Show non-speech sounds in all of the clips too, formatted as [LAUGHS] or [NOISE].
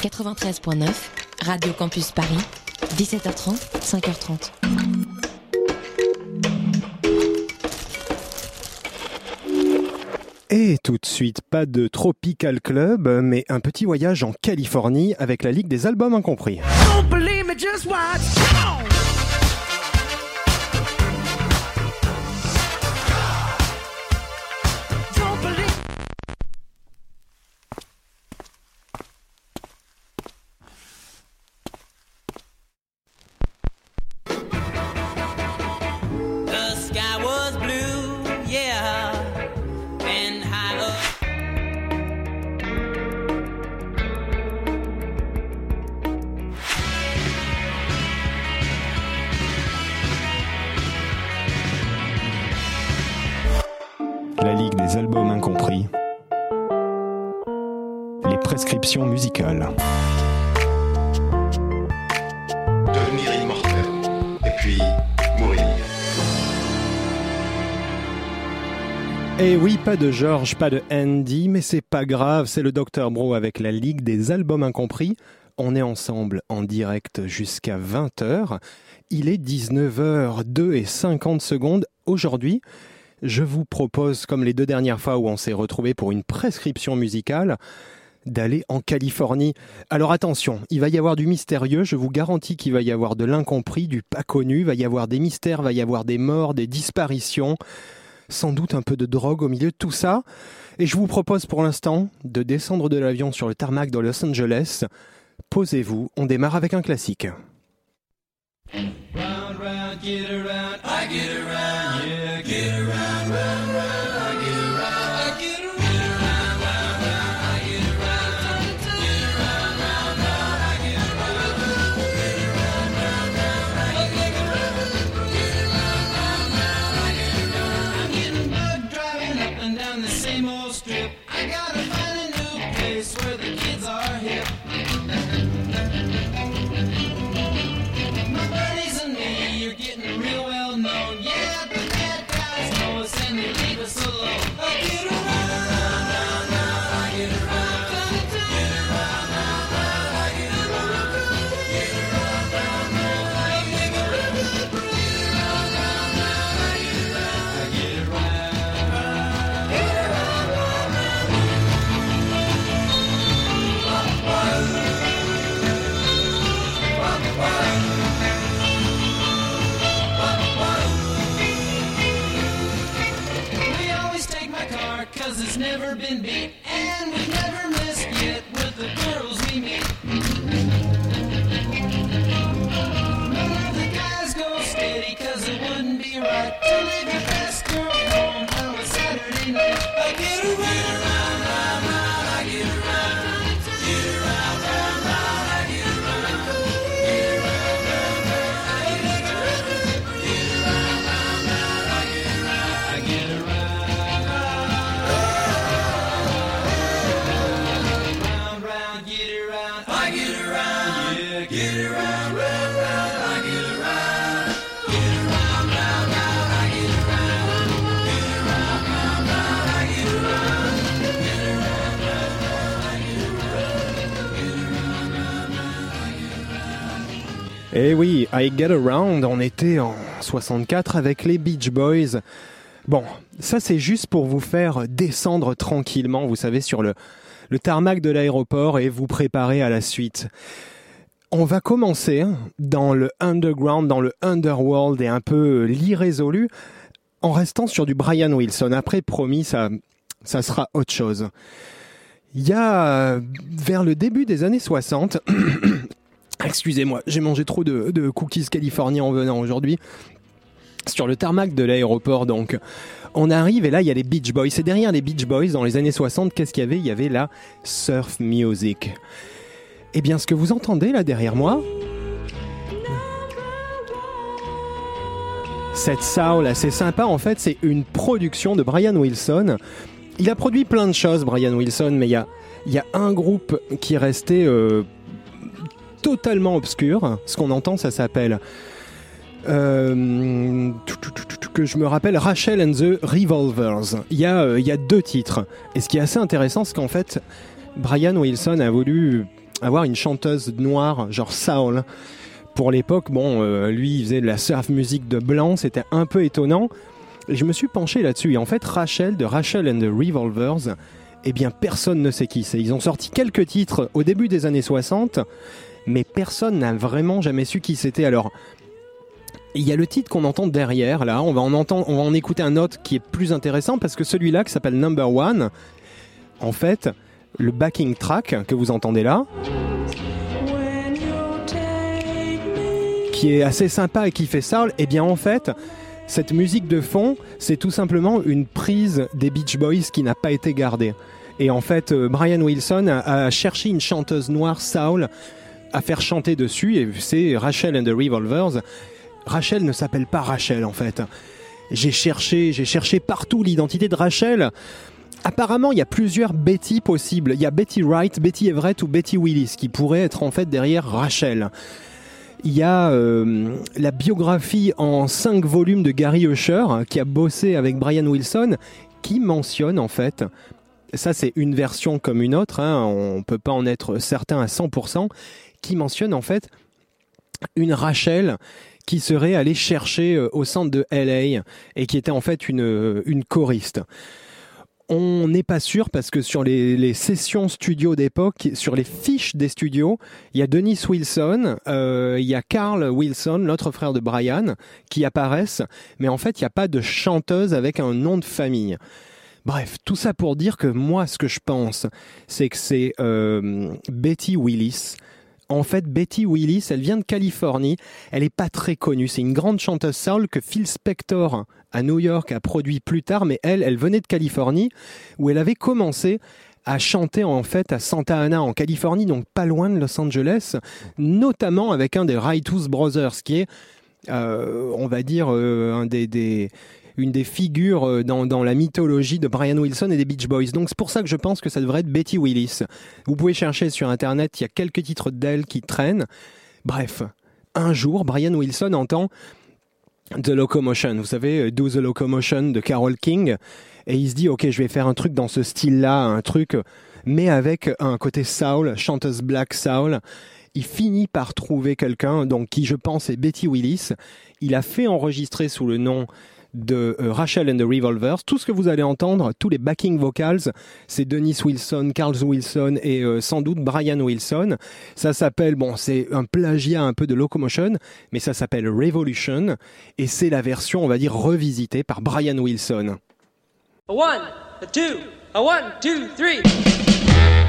93.9, Radio Campus Paris, 17h30, 5h30. Et tout de suite, pas de Tropical Club, mais un petit voyage en Californie avec la Ligue des Albums Incompris. The pas de George, pas de Andy, mais c'est pas grave, c'est le Dr Bro avec la Ligue des Albums Incompris. On est ensemble en direct jusqu'à 20h. Il est 19h02 et 50 secondes. Aujourd'hui, je vous propose, comme les deux dernières fois où on s'est retrouvés pour une prescription musicale, d'aller en Californie. Alors attention, il va y avoir du mystérieux, je vous garantis qu'il va y avoir de l'incompris, du pas connu, il va y avoir des mystères, il va y avoir des morts, des disparitions sans doute un peu de drogue au milieu de tout ça. Et je vous propose pour l'instant de descendre de l'avion sur le tarmac de Los Angeles. Posez-vous, on démarre avec un classique. Eh oui, I Get Around, on était en 64 avec les Beach Boys. Bon, ça c'est juste pour vous faire descendre tranquillement, vous savez, sur le, le tarmac de l'aéroport et vous préparer à la suite. On va commencer hein, dans le underground, dans le underworld et un peu l'irrésolu, en restant sur du Brian Wilson. Après, promis, ça, ça sera autre chose. Il y a, vers le début des années 60, [CLEARS THROAT] excusez-moi, j'ai mangé trop de, cookies californiens en venant aujourd'hui, sur le tarmac de l'aéroport donc. On arrive et là il y a les Beach Boys. Et derrière les Beach Boys, dans les années 60, qu'est-ce qu'il y avait? Il y avait la surf music. Eh bien, ce que vous entendez là derrière moi, cette soul assez sympa, en fait, c'est une production de Brian Wilson. Il a produit plein de choses, Brian Wilson, mais il y a, un groupe qui est resté euh, totalement obscur. Ce qu'on entend, ça s'appelle. euh, que je me rappelle Rachel and the Revolvers. Il y, a, euh, il y a deux titres. Et ce qui est assez intéressant, c'est qu'en fait, Brian Wilson a voulu avoir une chanteuse noire, genre Saul. Pour l'époque, bon, euh, lui, il faisait de la surf musique de blanc, c'était un peu étonnant. Et je me suis penché là-dessus. Et en fait, Rachel de Rachel and the Revolvers, eh bien, personne ne sait qui c'est. Ils ont sorti quelques titres au début des années 60, mais personne n'a vraiment jamais su qui c'était. Alors, il y a le titre qu'on entend derrière, là. On va en entendre, on va en écouter un autre qui est plus intéressant parce que celui-là, qui s'appelle Number One, en fait, le backing track que vous entendez là, qui est assez sympa et qui fait soul, eh bien en fait, cette musique de fond, c'est tout simplement une prise des Beach Boys qui n'a pas été gardée. Et en fait, euh, Brian Wilson a, a cherché une chanteuse noire soul à faire chanter dessus, et c'est Rachel and the Revolvers. Rachel ne s'appelle pas Rachel en fait. J'ai cherché, j'ai cherché partout l'identité de Rachel. Apparemment, il y a plusieurs Betty possibles. Il y a Betty Wright, Betty Everett ou Betty Willis qui pourraient être en fait derrière Rachel. Il y a euh, la biographie en cinq volumes de Gary Usher qui a bossé avec Brian Wilson qui mentionne en fait, ça c'est une version comme une autre, hein, on peut pas en être certain à 100%, qui mentionne en fait une Rachel qui serait allée chercher euh, au centre de LA et qui était en fait une, euh, une choriste. On n'est pas sûr parce que sur les, sessions studio d'époque, sur les fiches des studios, il y a Dennis Wilson, euh, il y a Carl Wilson, l'autre frère de Brian, qui apparaissent, mais en fait, il n'y a pas de chanteuse avec un nom de famille. Bref, tout ça pour dire que moi, ce que je pense, c'est que c'est Betty Willis. En fait, Betty Willis, elle vient de Californie. Elle est pas très connue. C'est une grande chanteuse soul que Phil Spector à New York a produit plus tard, mais elle, elle venait de Californie où elle avait commencé à chanter en fait à Santa Ana en Californie, donc pas loin de Los Angeles, notamment avec un des Righteous Brothers, qui est, euh, on va dire, euh, un des une des figures euh, dans, la mythologie de Brian Wilson et des Beach Boys. Donc c'est pour ça que je pense que ça devrait être Betty Willis. Vous pouvez chercher sur internet, il y a quelques titres d'elle qui traînent. Bref, un jour, Brian Wilson entend The Locomotion, vous savez, euh, Do the Locomotion de Carole King, et il se dit, ok, je vais faire un truc dans ce style-là, un truc, mais avec un côté soul, chanteuse black soul. Il finit par trouver quelqu'un, donc qui je pense est Betty Willis. Il a fait enregistrer sous le nom de euh, Rachel and the Revolvers. Tout ce que vous allez entendre, tous les backing vocals, c'est Dennis Wilson, Carl Wilson et euh, sans doute Brian Wilson. Ça s'appelle, bon, c'est un plagiat un peu de Locomotion, mais ça s'appelle Revolution et c'est la version, on va dire, revisitée par Brian Wilson. A one, a two, a one, two, three.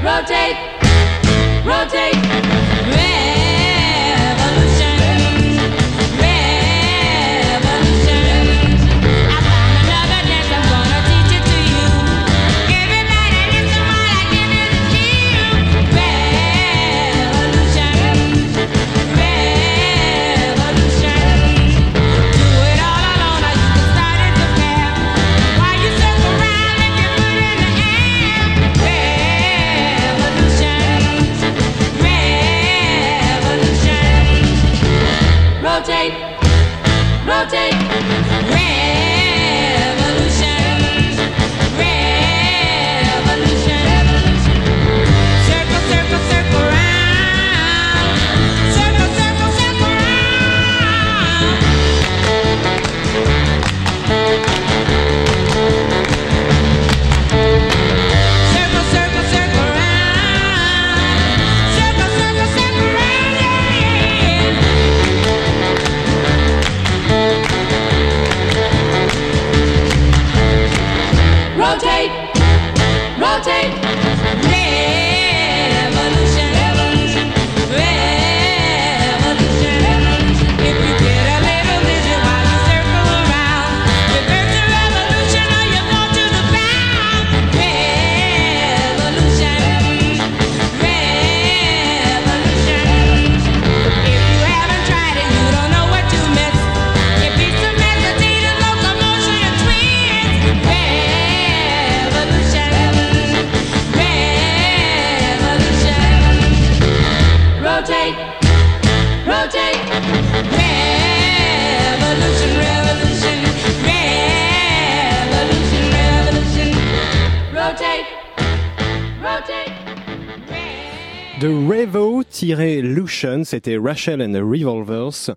Rotate, rotate, revolution. rotate. De Revo-Lucian, c'était Rachel and the Revolvers.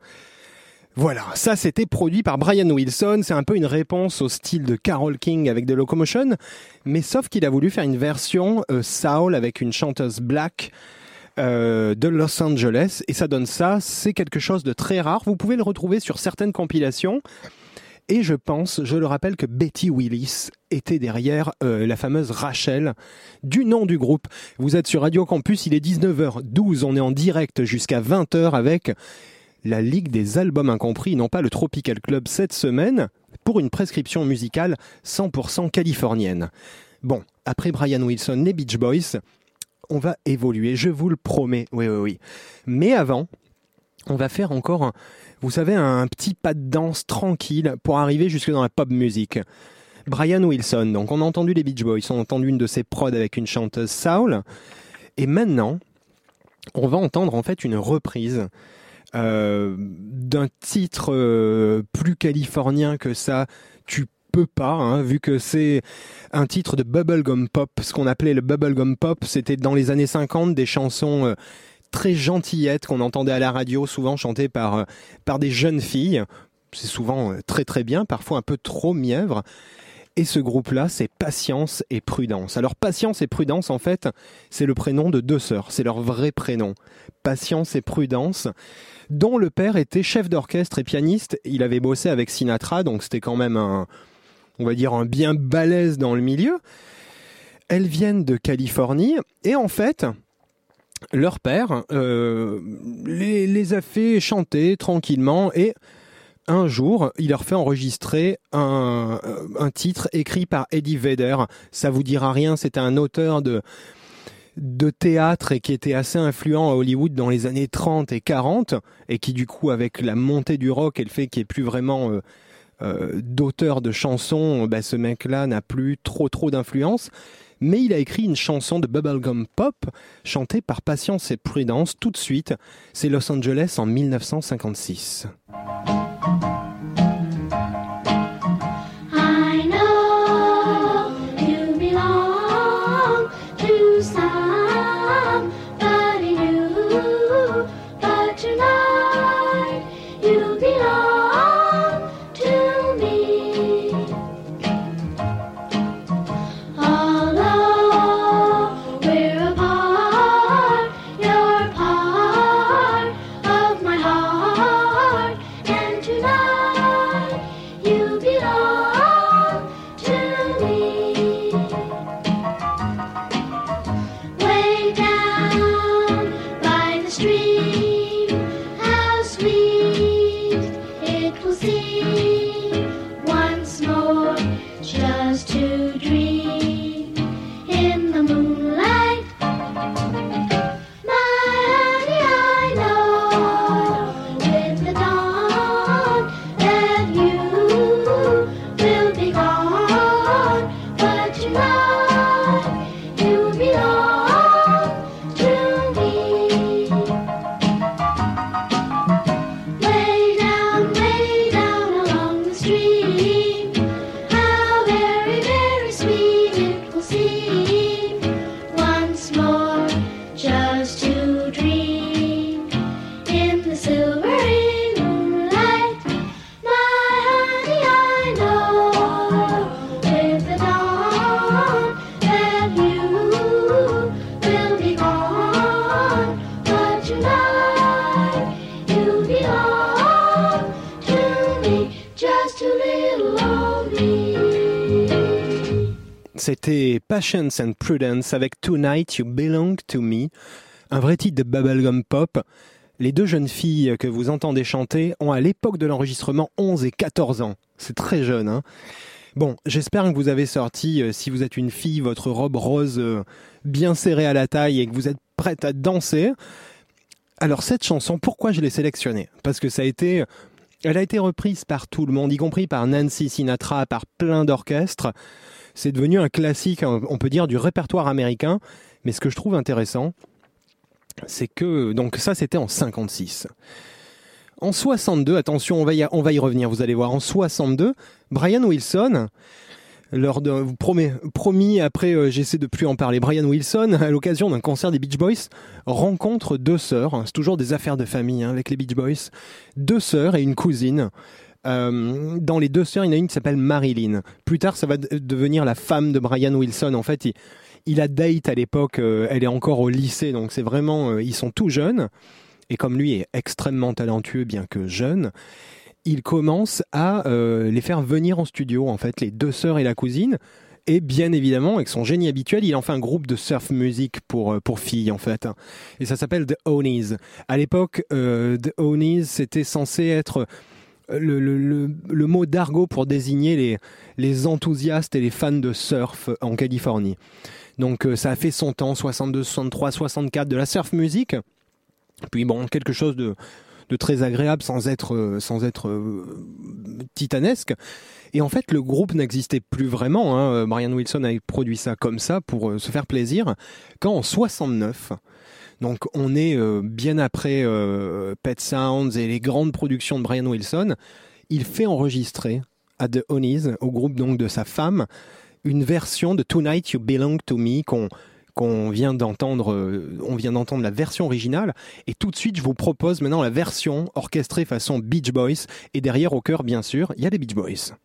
Voilà, ça c'était produit par Brian Wilson, c'est un peu une réponse au style de Carole King avec The Locomotion, mais sauf qu'il a voulu faire une version euh, soul avec une chanteuse black euh, de Los Angeles, et ça donne ça, c'est quelque chose de très rare, vous pouvez le retrouver sur certaines compilations, et je pense, je le rappelle, que Betty Willis était derrière euh, la fameuse Rachel du nom du groupe. Vous êtes sur Radio Campus, il est 19h12, on est en direct jusqu'à 20h avec la Ligue des albums incompris, non pas le Tropical Club cette semaine, pour une prescription musicale 100% californienne. Bon, après Brian Wilson, les Beach Boys, on va évoluer, je vous le promets, oui, oui, oui. Mais avant, on va faire encore, vous savez, un petit pas de danse tranquille pour arriver jusque dans la pop music. Brian Wilson, donc on a entendu les Beach Boys, on a entendu une de ses prods avec une chanteuse soul, et maintenant, on va entendre en fait une reprise euh, d'un titre euh, plus californien que ça, tu peux pas, hein, vu que c'est un titre de bubblegum pop, ce qu'on appelait le bubblegum pop, c'était dans les années 50 des chansons euh, très gentillettes qu'on entendait à la radio, souvent chantées par, euh, par des jeunes filles. C'est souvent euh, très très bien, parfois un peu trop mièvre. Et ce groupe-là, c'est Patience et Prudence. Alors Patience et Prudence, en fait, c'est le prénom de deux sœurs, c'est leur vrai prénom. Patience et Prudence, dont le père était chef d'orchestre et pianiste. Il avait bossé avec Sinatra, donc c'était quand même un, on va dire, un bien balèze dans le milieu. Elles viennent de Californie, et en fait, leur père euh, les, a fait chanter tranquillement, et un jour, il leur fait enregistrer un, titre écrit par Eddie Vedder. Ça vous dira rien, c'était un auteur de, de théâtre et qui était assez influent à Hollywood dans les années 30 et 40 et qui du coup avec la montée du rock et le fait qu'il n'y ait plus vraiment euh, euh, d'auteur de chansons, bah, ce mec-là n'a plus trop trop d'influence. Mais il a écrit une chanson de bubblegum pop chantée par Patience et Prudence tout de suite. C'est Los Angeles en 1956. Patience and Prudence avec Tonight You Belong to Me, un vrai titre de bubblegum pop. Les deux jeunes filles que vous entendez chanter ont à l'époque de l'enregistrement 11 et 14 ans. C'est très jeune, hein Bon, j'espère que vous avez sorti, euh, si vous êtes une fille, votre robe rose euh, bien serrée à la taille et que vous êtes prête à danser. Alors cette chanson, pourquoi je l'ai sélectionnée? Parce que ça a été, elle a été reprise par tout le monde, y compris par Nancy Sinatra, par plein d'orchestres. C'est devenu un classique, on on peut dire, du répertoire américain. Mais ce que je trouve intéressant, c'est que donc ça c'était en 56. En 62, attention, on va y, revenir, vous allez voir. En 62, Brian Wilson promis, après euh, j'essaie de plus en parler. Brian Wilson, à l'occasion d'un concert des Beach Boys, rencontre deux sœurs. C'est toujours des affaires de famille hein, avec les Beach Boys. Deux sœurs et une cousine. Euh, dans les deux sœurs, il y en a une qui s'appelle Marilyn. Plus tard, ça va de- devenir la femme de Brian Wilson. En fait, il, a date à l'époque, euh, elle est encore au lycée, donc c'est vraiment, euh, ils sont tout jeunes. Et comme lui est extrêmement talentueux, bien que jeune, il commence à les faire venir en studio, en fait, les deux sœurs et la cousine. Et bien évidemment, avec son génie habituel, il en fait un groupe de surf music pour, pour filles, en fait. Et ça s'appelle The Onies. À l'époque, The Onies, c'était censé être le, le- le- mot d'argot pour désigner les, les enthousiastes et les fans de surf en Californie. Donc euh, ça a fait son temps, 62, 63, 64, de la surf music. Puis bon, quelque chose de, de très agréable sans être, euh, sans être euh, titanesque. Et en fait, le groupe n'existait plus vraiment. hein. Brian Wilson a produit ça comme ça pour se faire plaisir. Quand en 69, donc on est euh, bien après euh, Pet Sounds et les grandes productions de Brian Wilson, il fait enregistrer à The Onies, au groupe donc de sa femme, une version de Tonight You Belong to Me qu'on qu'on vient d'entendre, euh, on vient d'entendre la version originale, et tout de suite je vous propose maintenant la version orchestrée façon Beach Boys, et derrière au cœur bien sûr, il y a les Beach Boys.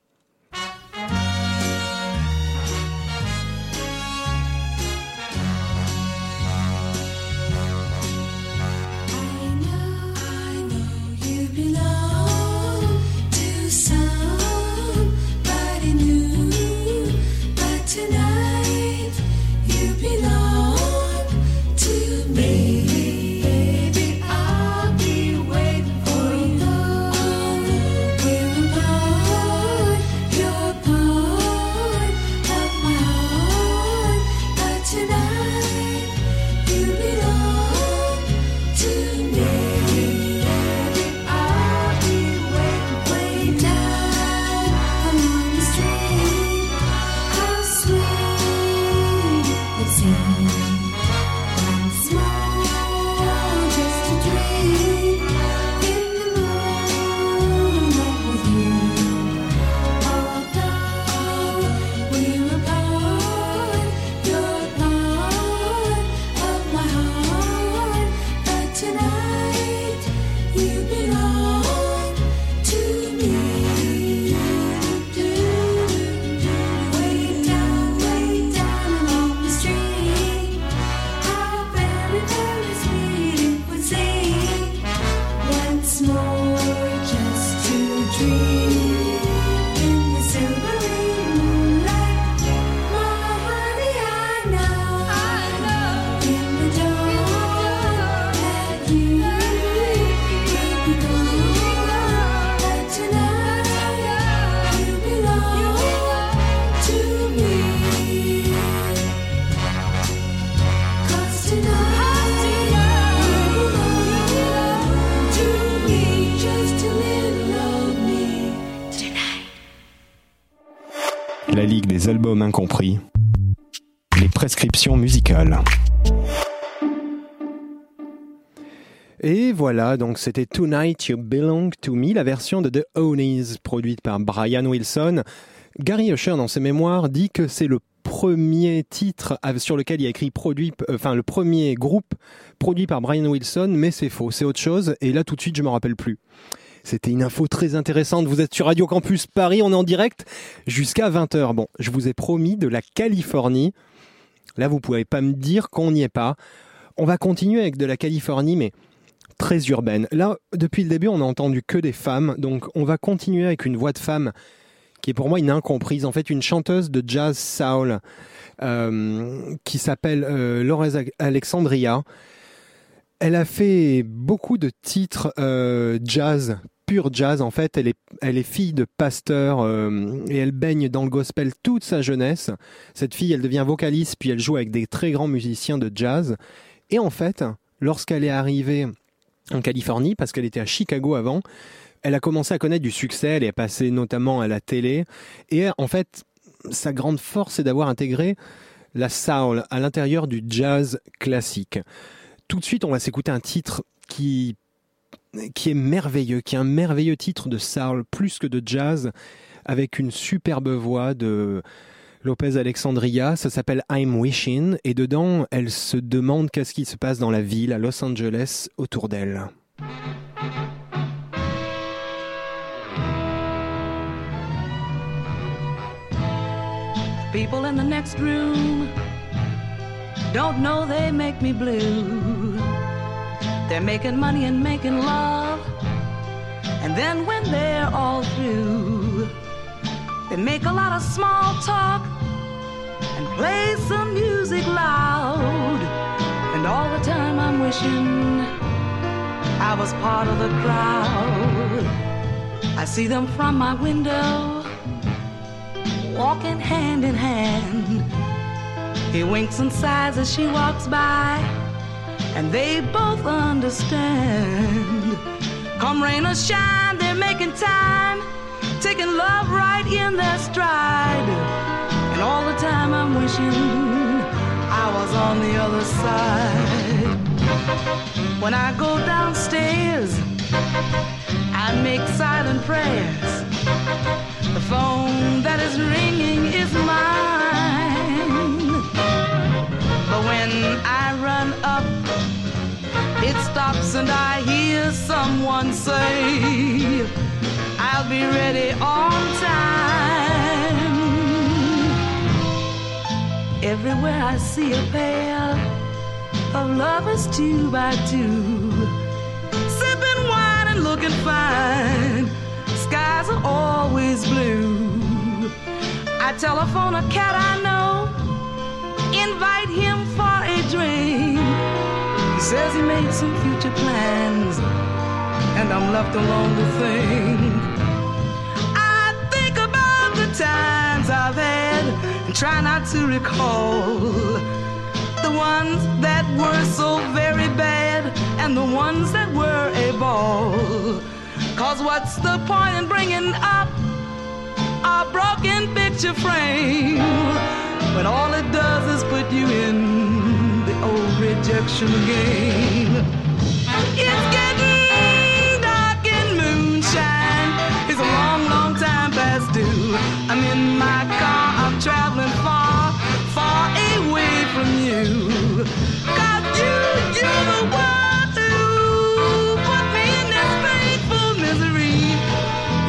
La Ligue des albums incompris. Les prescriptions musicales. Et voilà, donc c'était Tonight You Belong to Me, la version de The Onies, produite par Brian Wilson. Gary Usher, dans ses mémoires, dit que c'est le premier titre sur lequel il a écrit produit, euh, enfin le premier groupe produit par Brian Wilson, mais c'est faux, c'est autre chose. Et là, tout de suite, je me rappelle plus. C'était une info très intéressante. Vous êtes sur Radio Campus Paris, on est en direct jusqu'à 20h. Bon, je vous ai promis de la Californie. Là, vous pouvez pas me dire qu'on n'y est pas. On va continuer avec de la Californie, mais très urbaine. Là, depuis le début, on n'a entendu que des femmes, donc on va continuer avec une voix de femme qui est pour moi une incomprise. En fait, une chanteuse de jazz soul euh, qui s'appelle euh, Alexandria. Elle a fait beaucoup de titres euh, jazz, pur jazz. En fait, elle est, elle est fille de pasteur euh, et elle baigne dans le gospel toute sa jeunesse. Cette fille, elle devient vocaliste, puis elle joue avec des très grands musiciens de jazz. Et en fait, lorsqu'elle est arrivée en Californie, parce qu'elle était à Chicago avant, elle a commencé à connaître du succès, elle est passée notamment à la télé. Et en fait, sa grande force, c'est d'avoir intégré la soul à l'intérieur du jazz classique. Tout de suite, on va s'écouter un titre qui, qui est merveilleux, qui est un merveilleux titre de soul plus que de jazz, avec une superbe voix de, Lopez Alexandria, ça s'appelle I'm Wishing, et dedans, elle se demande qu'est-ce qui se passe dans la ville, à Los Angeles, autour d'elle. People in the next room don't know they make me blue. They're making money and making love. And then when they're all through, they make a lot of small talk and play some music loud. And all the time I'm wishing I was part of the crowd. I see them from my window walking hand in hand. He winks and sighs as she walks by, and they both understand. Come rain or shine, they're making time, taking love right in their stride. And all the time I'm wishing I was on the other side. When I go downstairs, I make silent prayers. The phone that is ringing is mine. But when I run up, it stops and I hear someone say, I'll be ready on time. Everywhere I see a pair of lovers two by two, sipping wine and looking fine skies are always blue. I telephone a cat I know, invite him for a drink. Says he made some future plans, and I'm left alone to think. I think about the times I've had and try not to recall the ones that were so very bad and the ones that were a ball. Cause what's the point in bringing up a broken picture frame when all it does is put you in rejection game? It's getting dark in moonshine. It's a long, long time past due. I'm in my car, I'm traveling far, far away from you. You, you're the one who put me in this painful misery.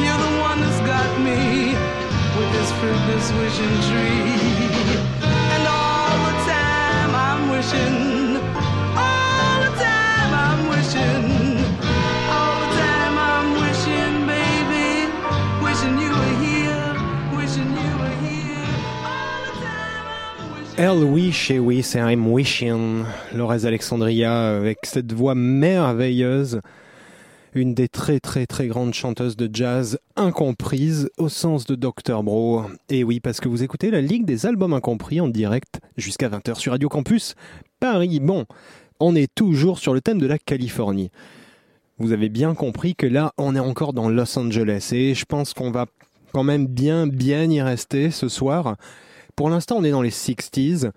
You're the one that's got me with this fruitless wishing tree. Elle Wish, et oui, c'est I'm Wishing, Lorez Alexandria, avec cette voix merveilleuse, une des très très très grandes chanteuses de jazz incomprise au sens de Dr. Bro. Et oui, parce que vous écoutez la Ligue des albums incompris en direct jusqu'à 20h sur Radio Campus Paris. Bon, on est toujours sur le thème de la Californie. Vous avez bien compris que là, on est encore dans Los Angeles et je pense qu'on va quand même bien bien y rester ce soir. Pour l'instant, on est dans les 60s.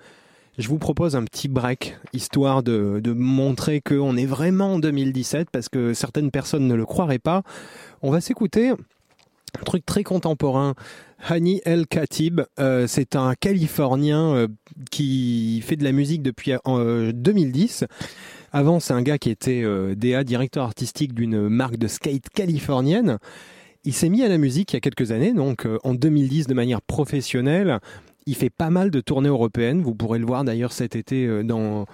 Je vous propose un petit break, histoire de, de montrer qu'on est vraiment en 2017, parce que certaines personnes ne le croiraient pas. On va s'écouter un truc très contemporain. Hani El Khatib, euh, c'est un Californien euh, qui fait de la musique depuis euh, 2010. Avant, c'est un gars qui était euh, DA, directeur artistique d'une marque de skate californienne. Il s'est mis à la musique il y a quelques années, donc euh, en 2010 de manière professionnelle. Il fait pas mal de tournées européennes. Vous pourrez le voir d'ailleurs cet été euh, dans,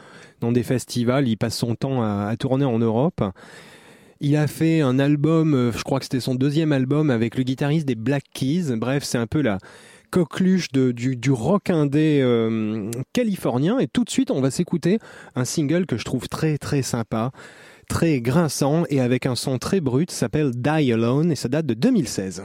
dans des festivals. Il passe son temps à, tourner en Europe. Il a fait un album, euh, je crois que c'était son deuxième album avec le guitariste des Black Keys. Bref, c'est un peu la coqueluche du, rock indé euh, californien. Et tout de suite, on va s'écouter un single que je trouve très très sympa, très grinçant et avec un son très brut. S'appelle Die Alone et ça date de 2016.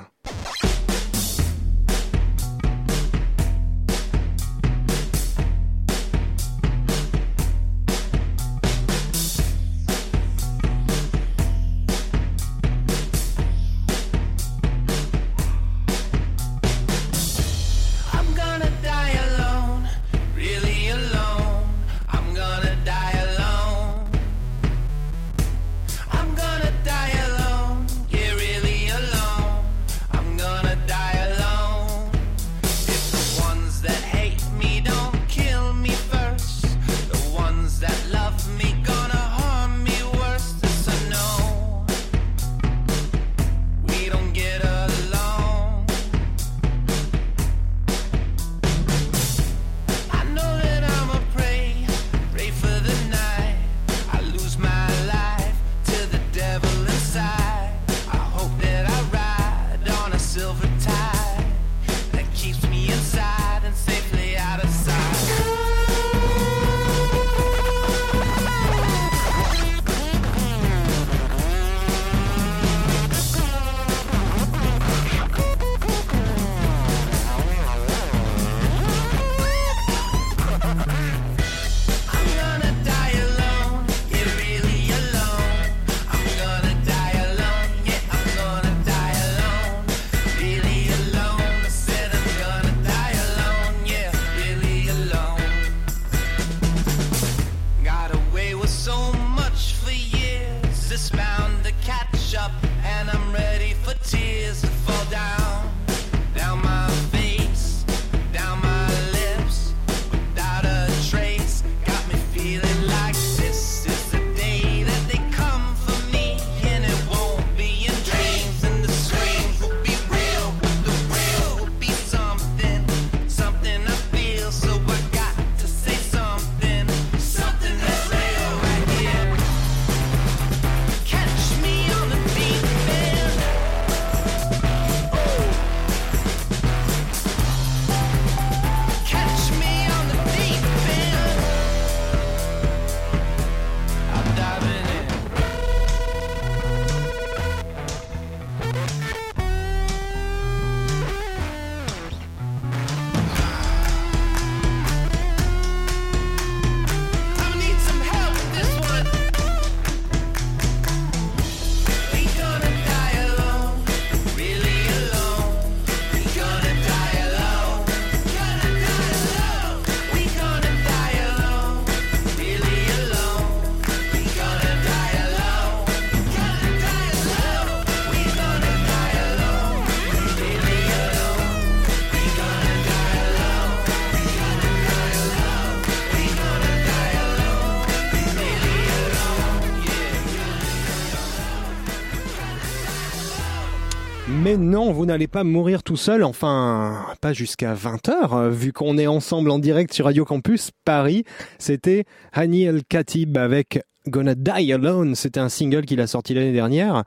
Mais non, vous n'allez pas mourir tout seul, enfin, pas jusqu'à 20h, vu qu'on est ensemble en direct sur Radio Campus Paris. C'était Hani El Khatib avec Gonna Die Alone. C'était un single qu'il a sorti l'année dernière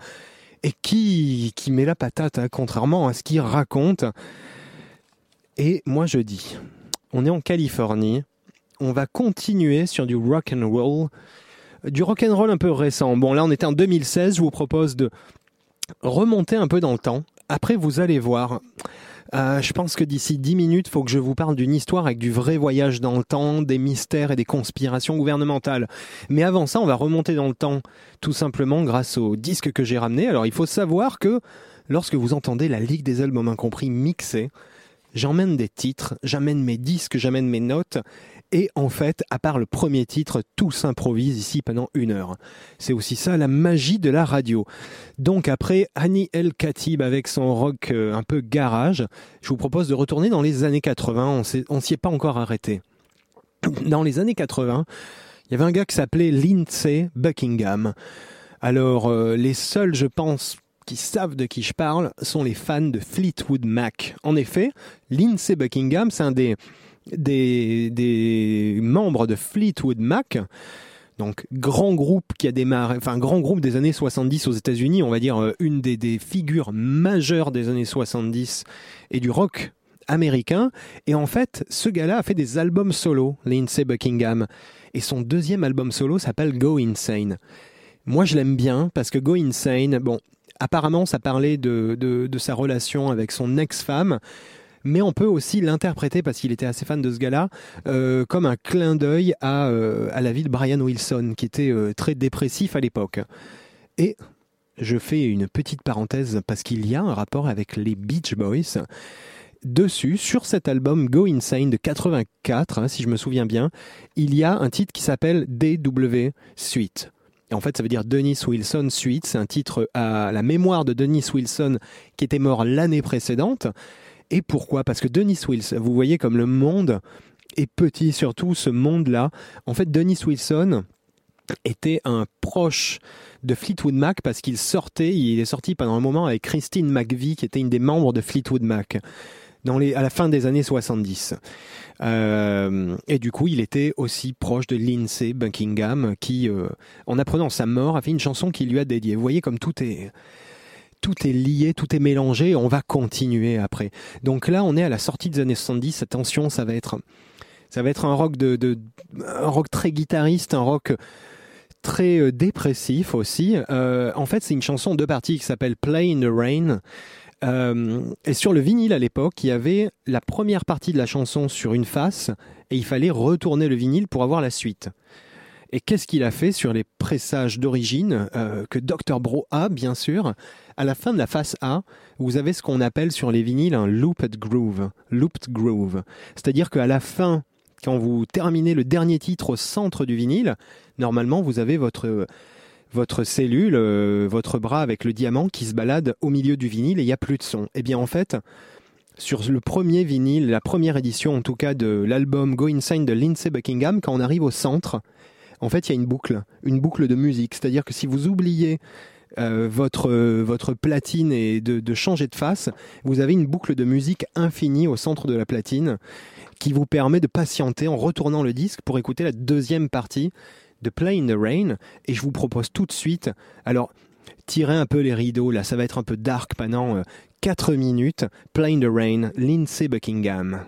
et qui, qui met la patate, hein, contrairement à ce qu'il raconte. Et moi je dis, on est en Californie, on va continuer sur du rock and roll, du rock and roll un peu récent. Bon là on était en 2016, je vous propose de remonter un peu dans le temps. Après vous allez voir. Euh, je pense que d'ici 10 minutes, il faut que je vous parle d'une histoire avec du vrai voyage dans le temps, des mystères et des conspirations gouvernementales. Mais avant ça, on va remonter dans le temps, tout simplement grâce au disque que j'ai ramené. Alors il faut savoir que lorsque vous entendez la Ligue des albums incompris mixée, j'emmène des titres, j'amène mes disques, j'amène mes notes. Et en fait, à part le premier titre, tout s'improvise ici pendant une heure. C'est aussi ça la magie de la radio. Donc après Annie El Khatib avec son rock euh, un peu garage, je vous propose de retourner dans les années 80. On s'y est pas encore arrêté. Dans les années 80, il y avait un gars qui s'appelait Lindsay Buckingham. Alors, euh, les seuls, je pense, qui savent de qui je parle sont les fans de Fleetwood Mac. En effet, Lindsay Buckingham, c'est un des, des, membres de Fleetwood Mac. Donc, grand groupe qui a démarré, enfin, grand groupe des années 70 aux États-Unis, on va dire euh, une des, figures majeures des années 70 et du rock américain. Et en fait, ce gars-là a fait des albums solo, Lindsay Buckingham. Et son deuxième album solo s'appelle Go Insane. Moi, je l'aime bien parce que Go Insane, bon, apparemment, ça parlait de, de sa relation avec son ex-femme. Mais on peut aussi l'interpréter, parce qu'il était assez fan de ce gars-là, euh, comme un clin d'œil à, euh, à la vie de Brian Wilson, qui était euh, très dépressif à l'époque. Et je fais une petite parenthèse, parce qu'il y a un rapport avec les Beach Boys. Dessus, sur cet album Go Insane de 84, hein, si je me souviens bien, il y a un titre qui s'appelle DW Suite. Et en fait, ça veut dire Dennis Wilson Suite. C'est un titre à la mémoire de Dennis Wilson qui était mort l'année précédente. Et pourquoi? Parce que Dennis Wilson, vous voyez comme le monde est petit, surtout ce monde-là. En fait, Dennis Wilson était un proche de Fleetwood Mac parce qu'il sortait, il est sorti pendant un moment avec Christine McVie qui était une des membres de Fleetwood Mac à la fin des années 70. Euh, et du coup, il était aussi proche de Lindsay Buckingham qui, euh, en apprenant sa mort, a fait une chanson qu'il lui a dédiée. Vous voyez comme tout est tout est lié, tout est mélangé, on va continuer après. Donc là, on est à la sortie des années 70, attention, ça va être ça va être un rock de, rock très guitariste, un rock très euh, dépressif aussi. Euh, en fait, c'est une chanson en deux parties qui s'appelle Play in the Rain. Euh, et sur le vinyle à l'époque, il y avait la première partie de la chanson sur une face et il fallait retourner le vinyle pour avoir la suite. Et qu'est-ce qu'il a fait sur les pressages d'origine euh, que Dr. Bro a, bien sûr? À la fin de la face A, vous avez ce qu'on appelle sur les vinyles un looped groove. Looped groove. C'est-à-dire qu'à la fin, quand vous terminez le dernier titre au centre du vinyle, normalement, vous avez votre cellule, euh, votre bras avec le diamant qui se balade au milieu du vinyle et il n'y a plus de son. Eh bien en fait, sur le premier vinyle, la première édition en tout cas de l'album Go Insane de Lindsay Buckingham, quand on arrive au centre, en fait il y a une boucle, une boucle de musique. C'est-à-dire que si vous oubliez euh, votre, euh, votre platine et de, changer de face, vous avez une boucle de musique infinie au centre de la platine qui vous permet de patienter en retournant le disque pour écouter la deuxième partie de Play in the Rain. Et je vous propose tout de suite, alors tirez un peu les rideaux, là ça va être un peu dark pendant 4 minutes, Play in the Rain, Lindsay Buckingham.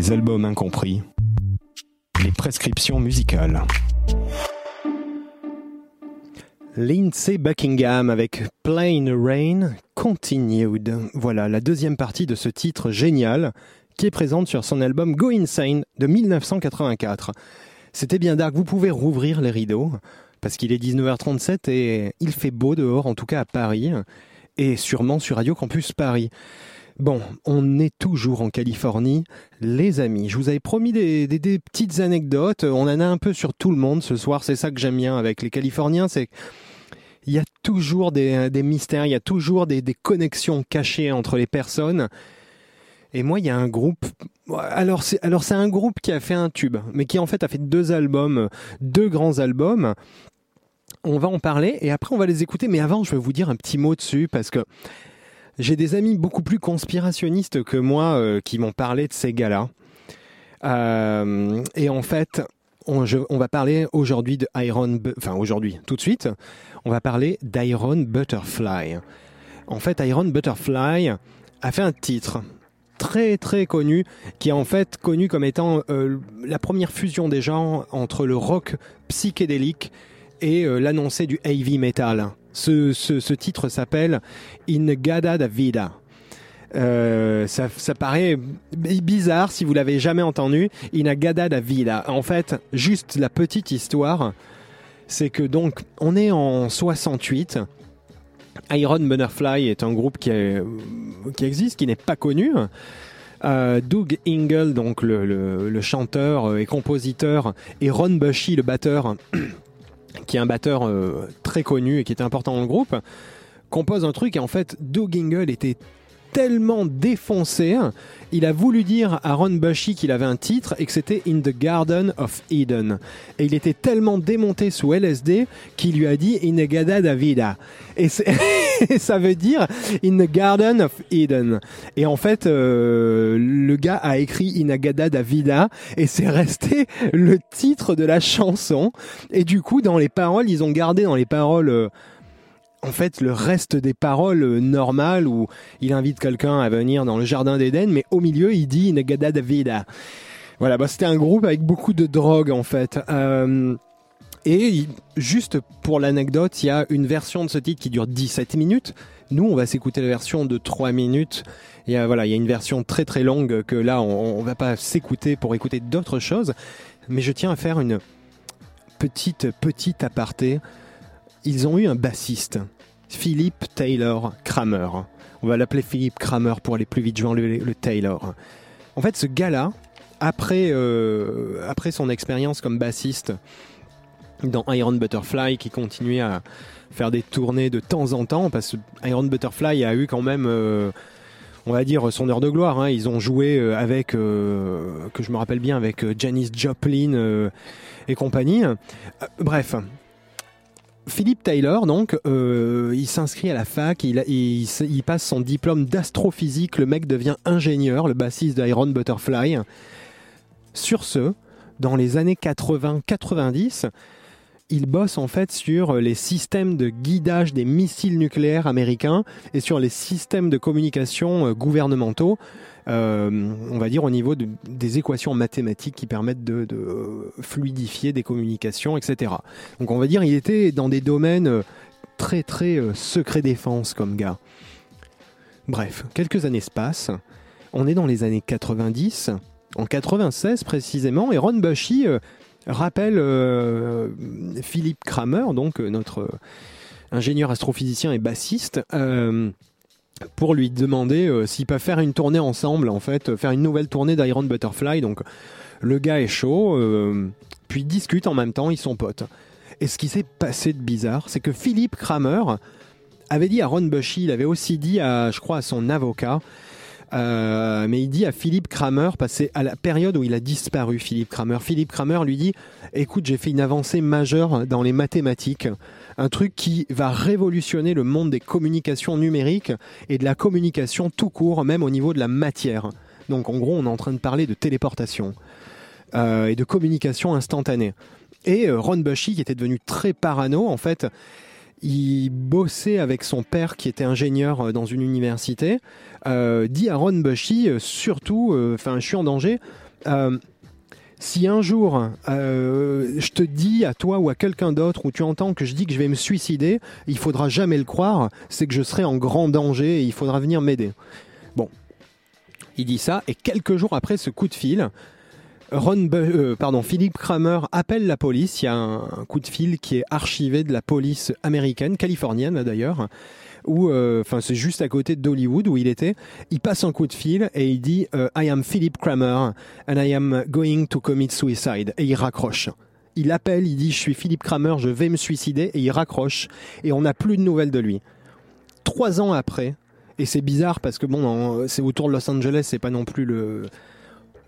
Des albums incompris, les prescriptions musicales. Lindsay Buckingham avec Plain Rain Continued. Voilà la deuxième partie de ce titre génial qui est présente sur son album Go Insane de 1984. C'était bien dark, vous pouvez rouvrir les rideaux parce qu'il est 19h37 et il fait beau dehors, en tout cas à Paris et sûrement sur Radio Campus Paris. Bon, on est toujours en Californie, les amis. Je vous avais promis des, petites anecdotes. On en a un peu sur tout le monde ce soir. C'est ça que j'aime bien avec les Californiens, c'est il y a toujours des, mystères, il y a toujours des, connexions cachées entre les personnes. Et moi, il y a un groupe. Alors alors c'est un groupe qui a fait un tube, mais qui en fait a fait deux albums, deux grands albums. On va en parler et après on va les écouter. Mais avant, je vais vous dire un petit mot dessus parce que j'ai des amis beaucoup plus conspirationnistes que moi euh, qui m'ont parlé de ces gars-là. Euh, et en fait, on, va parler aujourd'hui de Iron, enfin aujourd'hui, tout de suite, on va parler d'Iron Butterfly. En fait, Iron Butterfly a fait un titre très très connu, qui est en fait connu comme étant euh, la première fusion des genres entre le rock psychédélique et l'annoncé du heavy metal. Ce, titre s'appelle In Gada da Vida. Euh, ça, paraît bi- bizarre si vous l'avez jamais entendu. In Gada da Vida. En fait, juste la petite histoire, c'est que donc on est en 68. Iron Butterfly est un groupe qui, existe, qui n'est pas connu. Euh, Doug Ingle, donc le, le- le chanteur et compositeur, et Ron Bushy, le batteur, qui est un batteur euh, très connu et qui est important dans le groupe, compose un truc et en fait Doug Ingle était tellement défoncé, il a voulu dire à Ron Bushy qu'il avait un titre et que c'était In the Garden of Eden. Et il était tellement démonté sous LSD qu'il lui a dit In the Gada da Vida. Et, [LAUGHS] ça veut dire In the Garden of Eden. Et en fait, euh, le gars a écrit In the Gada da Vida et c'est resté le titre de la chanson. Et du coup, dans les paroles, ils ont gardé dans les paroles... euh, en fait, le reste des paroles euh, normales où il invite quelqu'un à venir dans le jardin d'Éden, mais au milieu, il dit Negada Davida. Voilà, bah, c'était un groupe avec beaucoup de drogue en fait. Euh, et juste pour l'anecdote, il y a une version de ce titre qui dure 17 minutes. Nous, on va s'écouter la version de 3 minutes. Et euh, voilà, il y a une version très très longue que là, on, on va pas s'écouter pour écouter d'autres choses. Mais je tiens à faire une petite petite aparté ils ont eu un bassiste, Philippe Taylor Kramer. On va l'appeler Philippe Kramer pour aller plus vite, je vais le, Taylor. En fait, ce gars-là, après, euh, après son expérience comme bassiste dans Iron Butterfly, qui continuait à faire des tournées de temps en temps, parce que Iron Butterfly a eu quand même, euh, on va dire, son heure de gloire. hein. Ils ont joué euh, avec, que je me rappelle bien, avec Janis Joplin et compagnie. Bref, Philippe Taylor, donc, euh, il s'inscrit à la fac, il, passe son diplôme d'astrophysique, le mec devient ingénieur, le bassiste d'Iron Butterfly. Sur ce, dans les années 80-90, il bosse en fait sur les systèmes de guidage des missiles nucléaires américains et sur les systèmes de communication euh, gouvernementaux, euh, on va dire au niveau de- des équations mathématiques qui permettent de, fluidifier des communications, etc. Donc on va dire il était dans des domaines euh, très très euh, secret défense comme gars. Bref, quelques années se passent. On est dans les années 90, en 96 précisément, et Ron Bushy rappelle Philippe Kramer, donc notre ingénieur astrophysicien et bassiste, pour lui demander euh, s'ils peuvent faire une tournée ensemble, en fait, euh, faire une nouvelle tournée d'Iron Butterfly. Donc le gars est chaud, euh, puis ils discutent en même temps, ils sont potes. Et ce qui s'est passé de bizarre, c'est que Philippe Kramer avait dit à Ron Bushy, il avait aussi dit à, je crois, à son avocat, euh, mais il dit à Philippe Kramer, c'est à la période où il a disparu, Philippe Kramer. Philippe Kramer lui dit Écoute, j'ai fait une avancée majeure dans les mathématiques, un truc qui va révolutionner le monde des communications numériques et de la communication tout court, même au niveau de la matière. Donc en gros, on est en train de parler de téléportation euh, et de communication instantanée. Et euh, Ron Bushy, qui était devenu très parano, en fait, il bossait avec son père qui était ingénieur euh, dans une université, euh, dit à Ron Bushy, euh, surtout, enfin, je suis en danger. si un jour je te dis à toi ou à quelqu'un d'autre ou tu entends que je dis que je vais me suicider, il faudra jamais le croire, c'est que je serai en grand danger et il faudra venir m'aider. Bon, il dit ça et quelques jours après ce coup de fil, Ron, euh, pardon, Philippe Kramer appelle la police. Il y a un, coup de fil qui est archivé de la police américaine, californienne d'ailleurs, où, euh, enfin, c'est juste à côté d'Hollywood où il était. Il passe un coup de fil et il dit euh, I am Philip Kramer and I am going to commit suicide et il raccroche. Il appelle, il dit je suis Philippe Kramer, je vais me suicider et il raccroche et on n'a plus de nouvelles de lui. Trois ans après, et c'est bizarre parce que bon, c'est autour de Los Angeles, c'est pas non plus le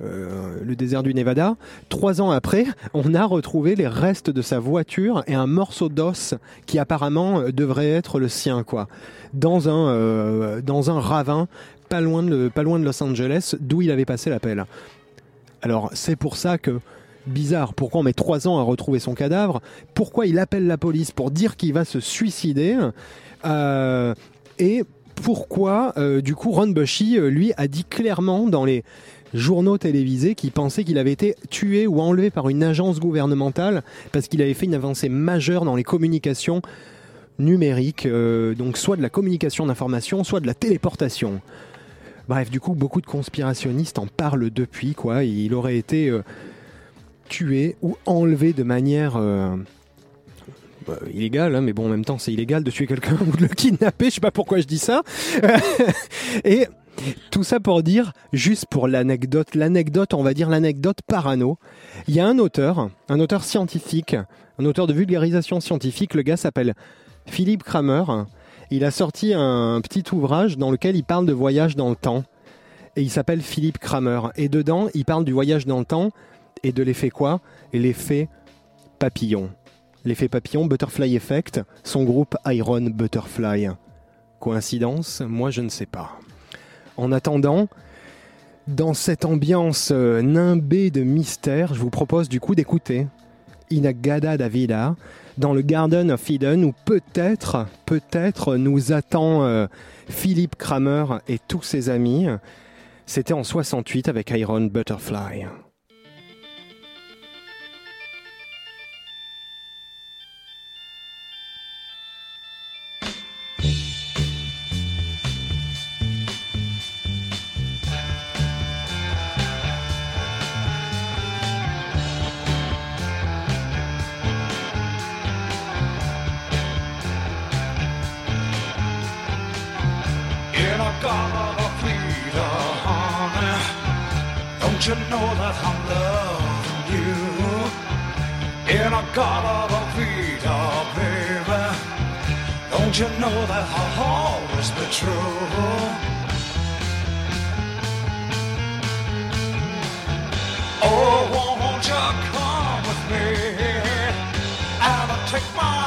euh, le désert du Nevada. Trois ans après, on a retrouvé les restes de sa voiture et un morceau d'os qui apparemment euh, devrait être le sien, quoi, dans un euh, dans un ravin pas loin de pas loin de Los Angeles, d'où il avait passé l'appel. Alors c'est pour ça que bizarre. Pourquoi on met trois ans à retrouver son cadavre? Pourquoi il appelle la police pour dire qu'il va se suicider? Et pourquoi, du coup, Ron Bushy, lui, a dit clairement dans les journaux télévisés qu'il pensait qu'il avait été tué ou enlevé par une agence gouvernementale parce qu'il avait fait une avancée majeure dans les communications numériques, euh, donc soit de la communication d'information, soit de la téléportation. Bref, du coup, beaucoup de conspirationnistes en parlent depuis, quoi. Il aurait été euh, tué ou enlevé de manière euh, bah, illégale, hein, mais bon, en même temps, c'est illégal de tuer quelqu'un [LAUGHS] ou de le kidnapper. Je sais pas pourquoi je dis ça. [LAUGHS] Et tout ça pour dire, juste pour l'anecdote, l'anecdote, on va dire l'anecdote parano. Il y a un auteur, un auteur scientifique, un auteur de vulgarisation scientifique. Le gars s'appelle Philippe Kramer. Il a sorti un petit ouvrage dans lequel il parle de voyage dans le temps. Et il s'appelle Philippe Kramer. Et dedans, il parle du voyage dans le temps et de l'effet quoi? L'effet papillon. L'effet papillon, Butterfly Effect, son groupe Iron Butterfly. Coïncidence? Moi, je ne sais pas. En attendant, dans cette ambiance euh, nimbée de mystère, je vous propose du coup d'écouter Inagada Davida dans le Garden of Eden où peut-être, peut-être nous attend euh, Philippe Kramer et tous ses amis. C'était en 68 avec Iron Butterfly. Garden of freedom, baby. Don't you know that I'll always be true? Oh, won't you come with me and take my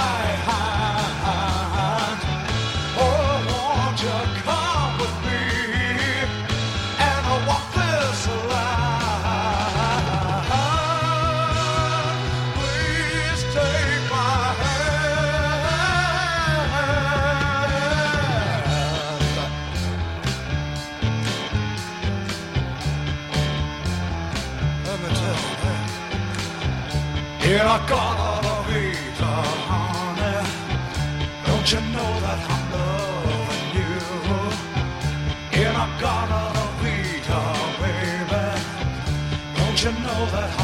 you know that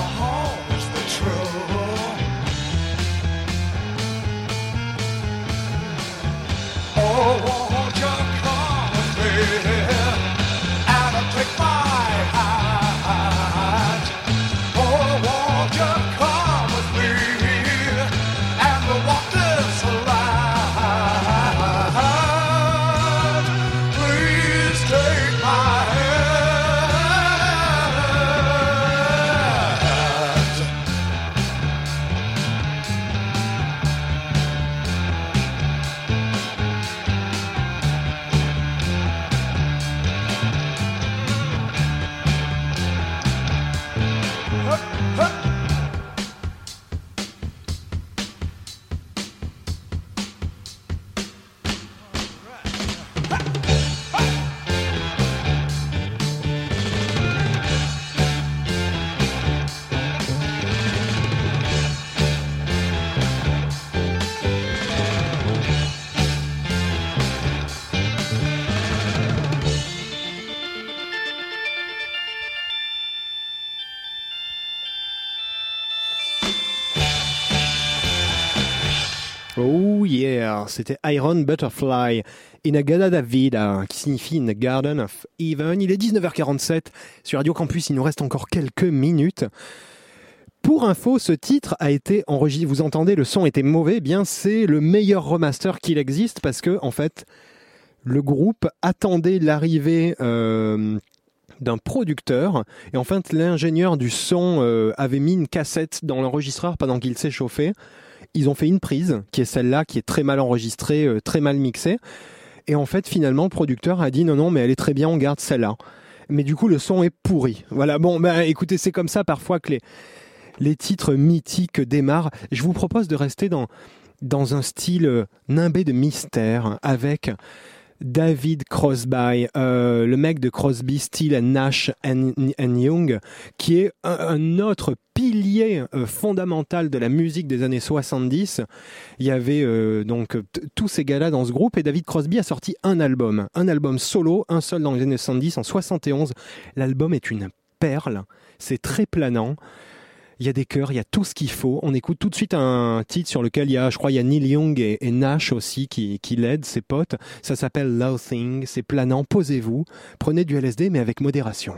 C'était Iron Butterfly in a Garden Vida, qui signifie In a Garden of Even. Il est 19h47 sur Radio Campus, il nous reste encore quelques minutes. Pour info, ce titre a été enregistré. Vous entendez, le son était mauvais. Eh bien, c'est le meilleur remaster qu'il existe parce que, en fait, le groupe attendait l'arrivée euh, d'un producteur et en l'ingénieur du son euh, avait mis une cassette dans l'enregistreur pendant qu'il chauffé. Ils ont fait une prise qui est celle-là, qui est très mal enregistrée, euh, très mal mixée. Et en fait, finalement, le producteur a dit non, non, mais elle est très bien, on garde celle-là. Mais du coup, le son est pourri. Voilà. Bon, bah, écoutez, c'est comme ça parfois que les les titres mythiques démarrent. Je vous propose de rester dans, dans un style euh, nimbé de mystère avec David Crosby, euh, le mec de Crosby, Steele Nash and, and Young, qui est un, un autre pilier euh, fondamental de la musique des années 70. Il y avait euh, donc tous ces gars-là dans ce groupe et David Crosby a sorti un album, un album solo, un seul dans les années 70 en 71. L'album est une perle, c'est très planant. Il y a des chœurs, il y a tout ce qu'il faut. On écoute tout de suite un titre sur lequel il y a, je crois, il y a Neil Young et, Nash aussi qui, qui l'aident, ses potes. Ça s'appelle Love Thing, c'est planant, posez-vous, prenez du LSD mais avec modération.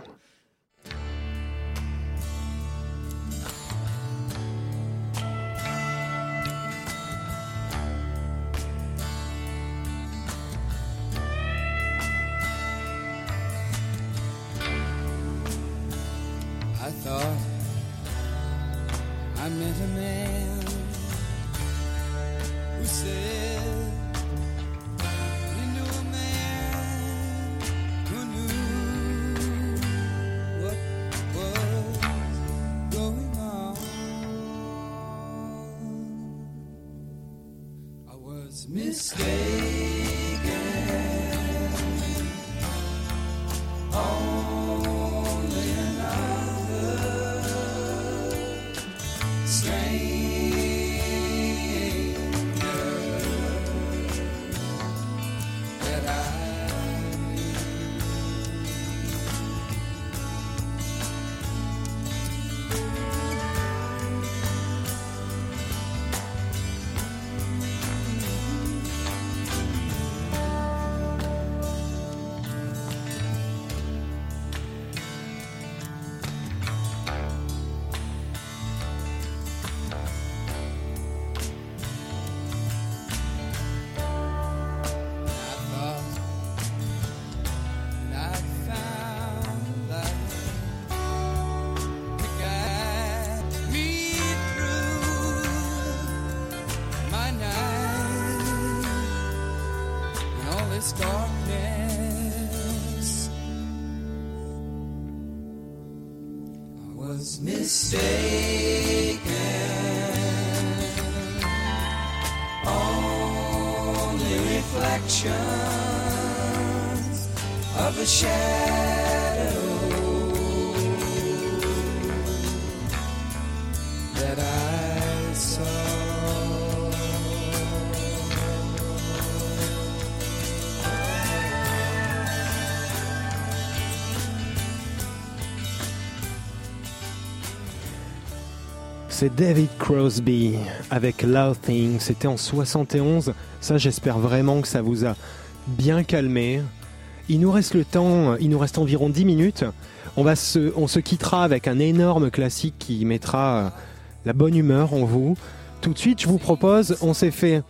Reflections of a shadow C'est David Crosby avec Love Thing. C'était en 71. Ça, j'espère vraiment que ça vous a bien calmé. Il nous reste le temps, il nous reste environ 10 minutes. On, va se, on se quittera avec un énorme classique qui mettra euh, la bonne humeur en vous. Tout de suite, je vous propose, on s'est fait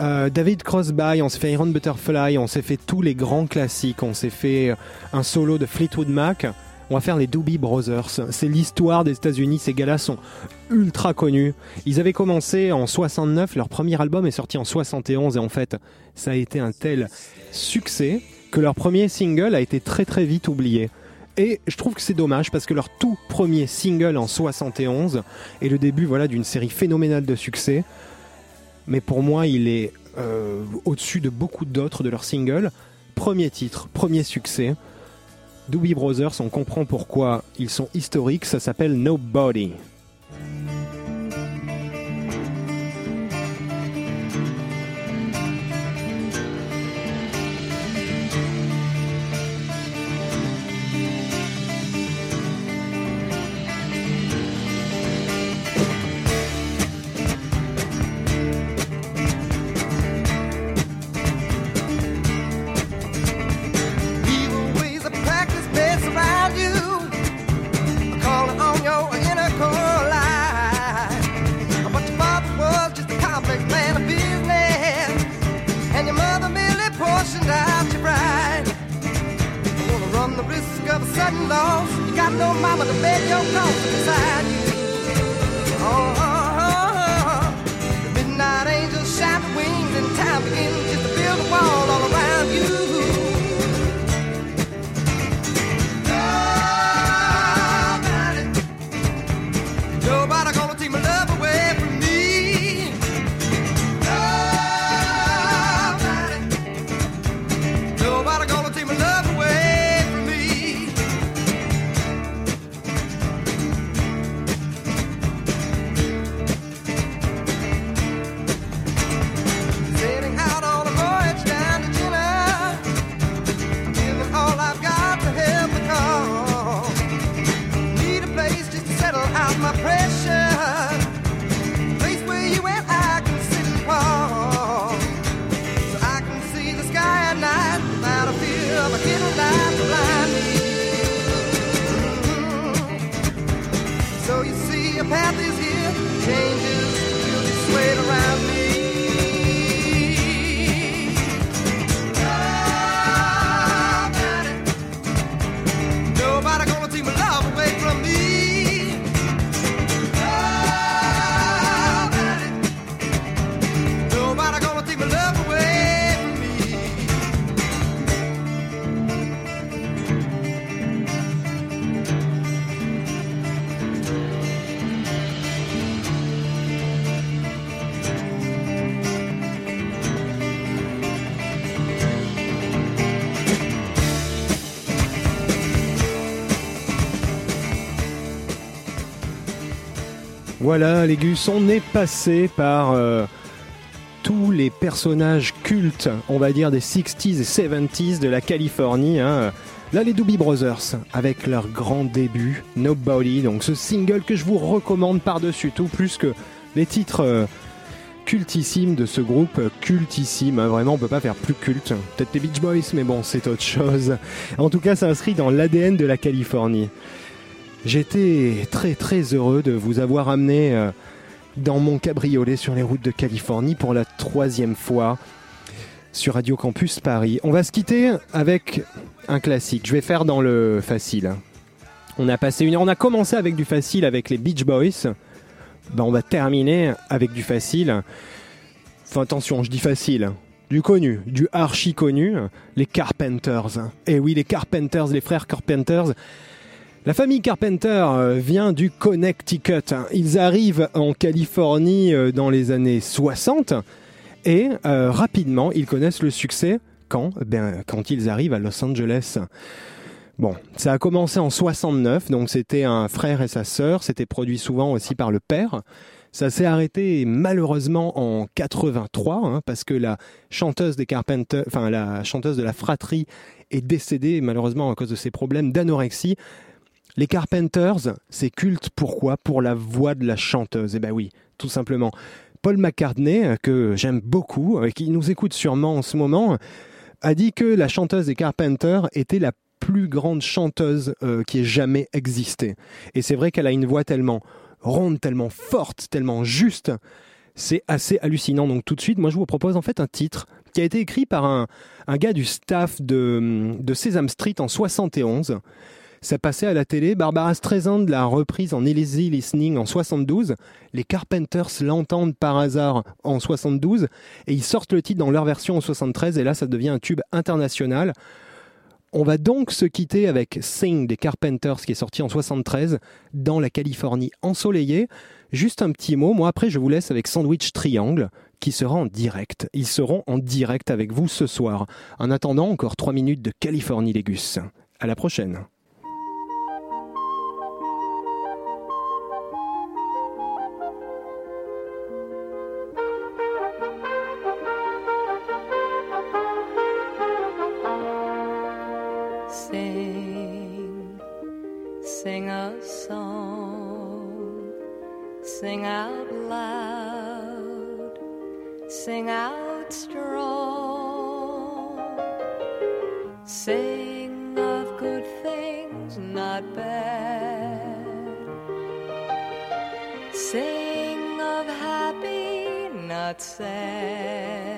euh, David Crosby, on s'est fait Iron Butterfly, on s'est fait tous les grands classiques, on s'est fait euh, un solo de Fleetwood Mac. On va faire les Doobie Brothers. C'est l'histoire des États-Unis. Ces gars-là sont ultra connus. Ils avaient commencé en 69. Leur premier album est sorti en 71 et en fait, ça a été un tel succès que leur premier single a été très très vite oublié. Et je trouve que c'est dommage parce que leur tout premier single en 71 est le début voilà d'une série phénoménale de succès. Mais pour moi, il est euh, au-dessus de beaucoup d'autres de leurs singles. Premier titre, premier succès. Doobie Brothers, on comprend pourquoi ils sont historiques, ça s'appelle Nobody. No mama to beg your cause beside Voilà, les Gus, on est passé par euh, tous les personnages cultes, on va dire des 60s et 70s de la Californie. hein. Là, les Doobie Brothers, avec leur grand début, Nobody, donc ce single que je vous recommande par-dessus tout, plus que les titres euh, cultissimes de ce groupe, euh, cultissime, hein. vraiment on peut pas faire plus culte. Peut-être les Beach Boys, mais bon, c'est autre chose. En tout cas, ça inscrit dans l'ADN de la Californie. J'étais très très heureux de vous avoir amené euh, dans mon cabriolet sur les routes de Californie pour la troisième fois sur Radio Campus Paris. On va se quitter avec un classique. Je vais faire dans le facile. On a passé une heure, on a commencé avec du facile avec les Beach Boys. Ben, on va terminer avec du facile. Enfin attention, je dis facile. Du connu, du archi connu, les Carpenters. Et oui, les Carpenters, les frères Carpenters. La famille Carpenter euh, vient du Connecticut. Ils arrivent en Californie euh, dans les années 60 et euh, rapidement ils connaissent le succès quand ben, quand ils arrivent à Los Angeles. Bon, ça a commencé en 69, donc c'était un frère et sa sœur, c'était produit souvent aussi par le père. Ça s'est arrêté malheureusement en 83 hein, parce que la chanteuse des Carpenters, enfin la chanteuse de la fratrie est décédée malheureusement à cause de ses problèmes d'anorexie. Les Carpenters, c'est culte pourquoi? Pour la voix de la chanteuse. Eh ben oui, tout simplement. Paul McCartney, euh, que j'aime beaucoup, et qui nous écoute sûrement en ce moment, a dit que la chanteuse des Carpenters était la plus grande chanteuse euh, qui ait jamais existé. Et c'est vrai qu'elle a une voix tellement ronde, tellement forte, tellement juste. C'est assez hallucinant. Donc tout de suite, moi je vous propose en fait un titre qui a été écrit par un, un gars du staff de, de Sesame Street en 71. Ça passait à la télé. Barbara Streisand l'a reprise en Easy Listening en 72. Les Carpenters l'entendent par hasard en 72 et ils sortent le titre dans leur version en 73 et là ça devient un tube international. On va donc se quitter avec Sing des Carpenters qui est sorti en 73 dans la Californie ensoleillée. Juste un petit mot, moi après je vous laisse avec Sandwich Triangle qui sera en direct. Ils seront en direct avec vous ce soir. En attendant, encore 3 minutes de Californie Légus. À la prochaine. Sing out loud, sing out strong. Sing of good things, not bad. Sing of happy, not sad.